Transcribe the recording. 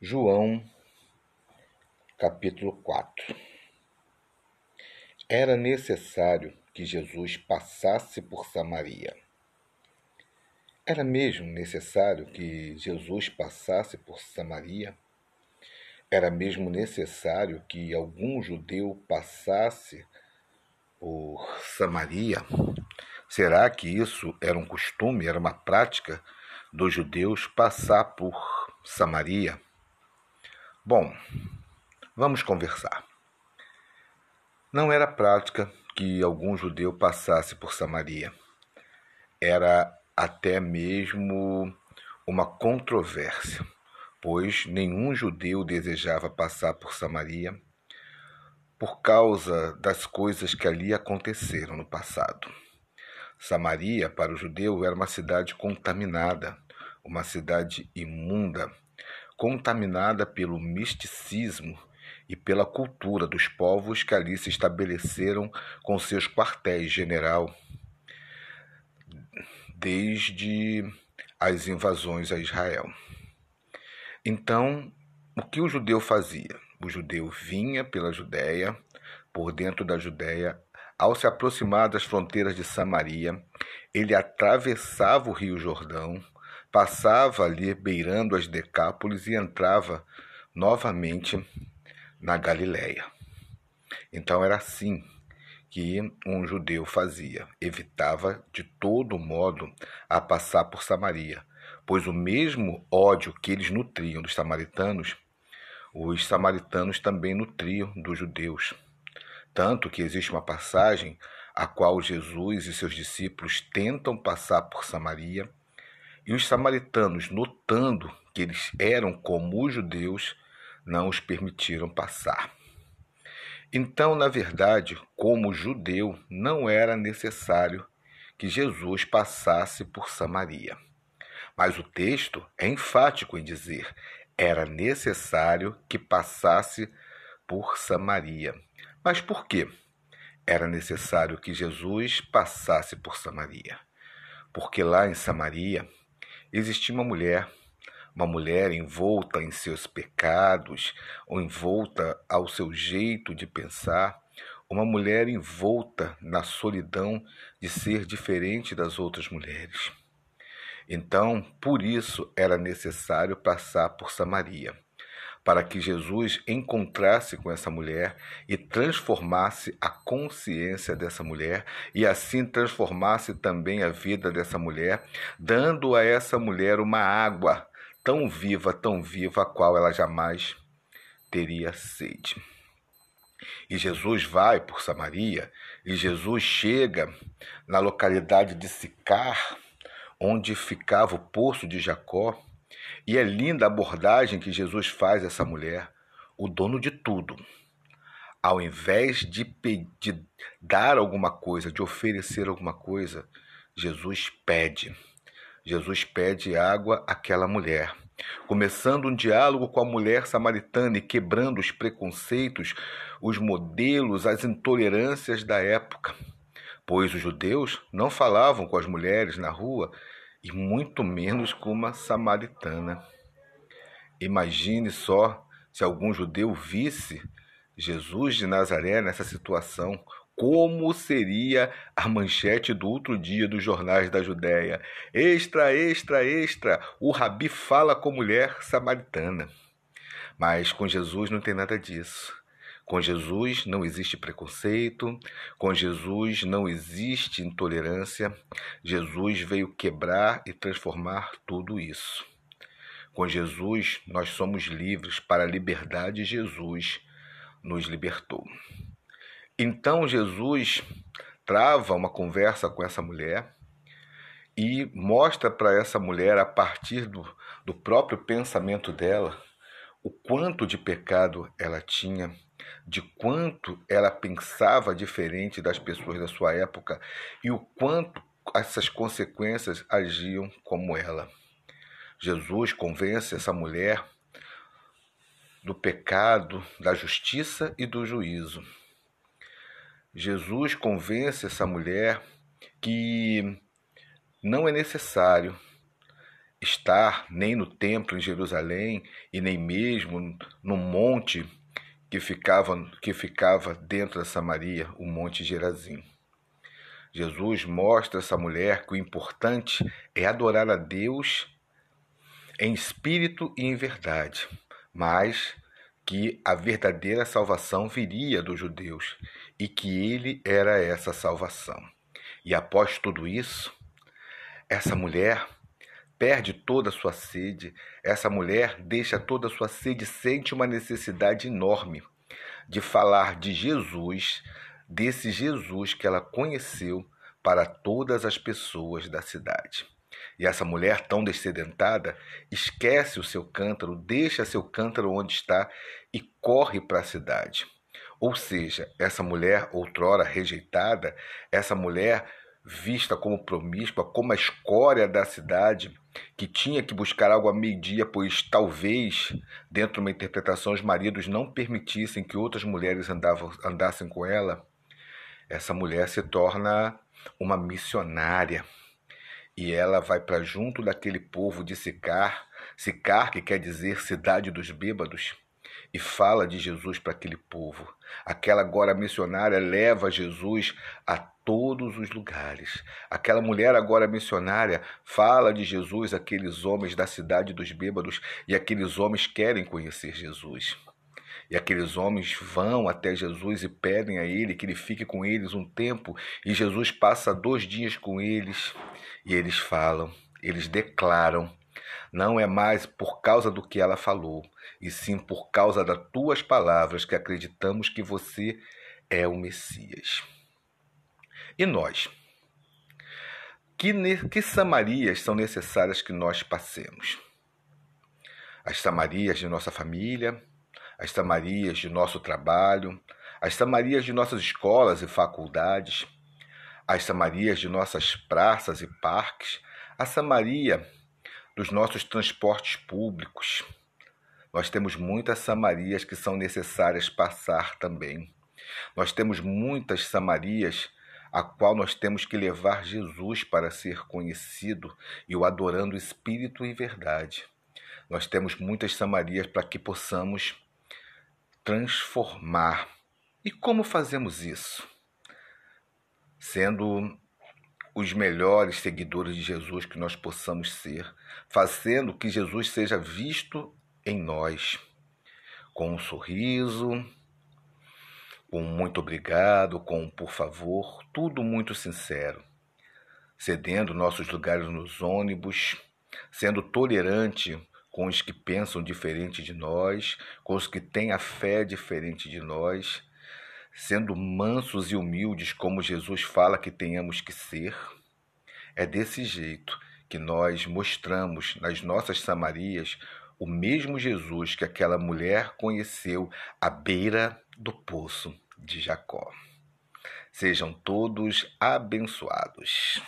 João, capítulo 4 Era necessário que Jesus passasse por Samaria. Era mesmo necessário que Jesus passasse por Samaria? Era mesmo necessário que algum judeu passasse por Samaria? Será que isso era um costume, era uma prática dos judeus passar por Samaria? Bom, vamos conversar. Não era prática que algum judeu passasse por Samaria. Era até mesmo uma controvérsia, pois nenhum judeu desejava passar por Samaria por causa das coisas que ali aconteceram no passado. Samaria, para o judeu, era uma cidade contaminada, uma cidade imunda contaminada pelo misticismo e pela cultura dos povos que ali se estabeleceram com seus quartéis-general desde as invasões a Israel. Então, o que o judeu fazia? O judeu vinha pela Judéia, por dentro da Judéia, ao se aproximar das fronteiras de Samaria, ele atravessava o Rio Jordão, passava ali beirando as Decápolis e entrava novamente na Galiléia. Então era assim que um judeu fazia, evitava de todo modo a passar por Samaria, pois o mesmo ódio que eles nutriam dos samaritanos, os samaritanos também nutriam dos judeus. Tanto que existe uma passagem a qual Jesus e seus discípulos tentam passar por Samaria e os samaritanos, notando que eles eram como os judeus, não os permitiram passar. Então, na verdade, como judeu, não era necessário que Jesus passasse por Samaria. Mas o texto é enfático em dizer: era necessário que passasse por Samaria. Mas por quê? Era necessário que Jesus passasse por Samaria. Porque lá em Samaria existia uma mulher, uma mulher envolta em seus pecados, ou envolta ao seu jeito de pensar, uma mulher envolta na solidão de ser diferente das outras mulheres. Então, por isso era necessário passar por Samaria para que Jesus encontrasse com essa mulher e transformasse a consciência dessa mulher e assim transformasse também a vida dessa mulher, dando a essa mulher uma água tão viva, tão viva, a qual ela jamais teria sede. E Jesus vai por Samaria, e Jesus chega na localidade de Sicar, onde ficava o poço de Jacó, e é linda a abordagem que Jesus faz a essa mulher, o dono de tudo. Ao invés de, pedir, dar alguma coisa, de oferecer alguma coisa, Jesus pede. Jesus pede água àquela mulher, começando um diálogo com a mulher samaritana e quebrando os preconceitos, os modelos, as intolerâncias da época. Pois os judeus não falavam com as mulheres na rua e muito menos com uma samaritana. Imagine só se algum judeu visse Jesus de Nazaré nessa situação, como seria a manchete do outro dia dos jornais da Judéia. Extra, extra, extra, o rabi fala com mulher samaritana. Mas com Jesus não tem nada disso. Com Jesus não existe preconceito, com Jesus não existe intolerância. Jesus veio quebrar e transformar tudo isso. Com Jesus nós somos livres para a liberdade, Jesus nos libertou. Então Jesus trava uma conversa com essa mulher e mostra para essa mulher, a partir do, do próprio pensamento dela, o quanto de pecado ela tinha de quanto ela pensava diferente das pessoas da sua época e o quanto essas consequências agiam como ela. Jesus convence essa mulher do pecado, da justiça e do juízo. Jesus convence essa mulher que não é necessário estar nem no templo em Jerusalém e nem mesmo no monte que ficava, que ficava dentro da Samaria, o Monte Gerazim. Jesus mostra a essa mulher que o importante é adorar a Deus em espírito e em verdade, mas que a verdadeira salvação viria dos judeus e que ele era essa salvação. E após tudo isso, essa mulher perde toda a sua sede, essa mulher deixa toda a sua sede, sente uma necessidade enorme de falar de Jesus, desse Jesus que ela conheceu para todas as pessoas da cidade. E essa mulher tão descedentada esquece o seu cântaro, deixa seu cântaro onde está e corre para a cidade. Ou seja, essa mulher outrora rejeitada, essa mulher vista como promíscua, como a escória da cidade, que tinha que buscar algo a meio-dia, pois talvez, dentro de uma interpretação, os maridos não permitissem que outras mulheres andavam, andassem com ela, essa mulher se torna uma missionária. E ela vai para junto daquele povo de Sicar, Sicar que quer dizer cidade dos bêbados, e fala de Jesus para aquele povo. Aquela agora missionária leva Jesus a todos os lugares. Aquela mulher agora missionária fala de Jesus àqueles homens da cidade dos bêbados e aqueles homens querem conhecer Jesus. E aqueles homens vão até Jesus e pedem a ele que ele fique com eles um tempo, e Jesus passa dois dias com eles, e eles falam, eles declaram não é mais por causa do que ela falou, e sim por causa das tuas palavras que acreditamos que você é o Messias. E nós? Que, que Samarias são necessárias que nós passemos? As Samarias de nossa família, as Samarias de nosso trabalho, as Samarias de nossas escolas e faculdades, as Samarias de nossas praças e parques, a Samaria dos nossos transportes públicos. Nós temos muitas Samarias que são necessárias passar também. Nós temos muitas Samarias a qual nós temos que levar Jesus para ser conhecido e o adorando espírito e verdade. Nós temos muitas Samarias para que possamos transformar. E como fazemos isso? Sendo os melhores seguidores de Jesus que nós possamos ser, fazendo que Jesus seja visto em nós, com um sorriso, com um muito obrigado, com um por favor, tudo muito sincero, cedendo nossos lugares nos ônibus, sendo tolerante com os que pensam diferente de nós, com os que têm a fé diferente de nós, sendo mansos e humildes como Jesus fala que tenhamos que ser. É desse jeito que nós mostramos nas nossas Samarias o mesmo Jesus que aquela mulher conheceu à beira do poço de Jacó. Sejam todos abençoados.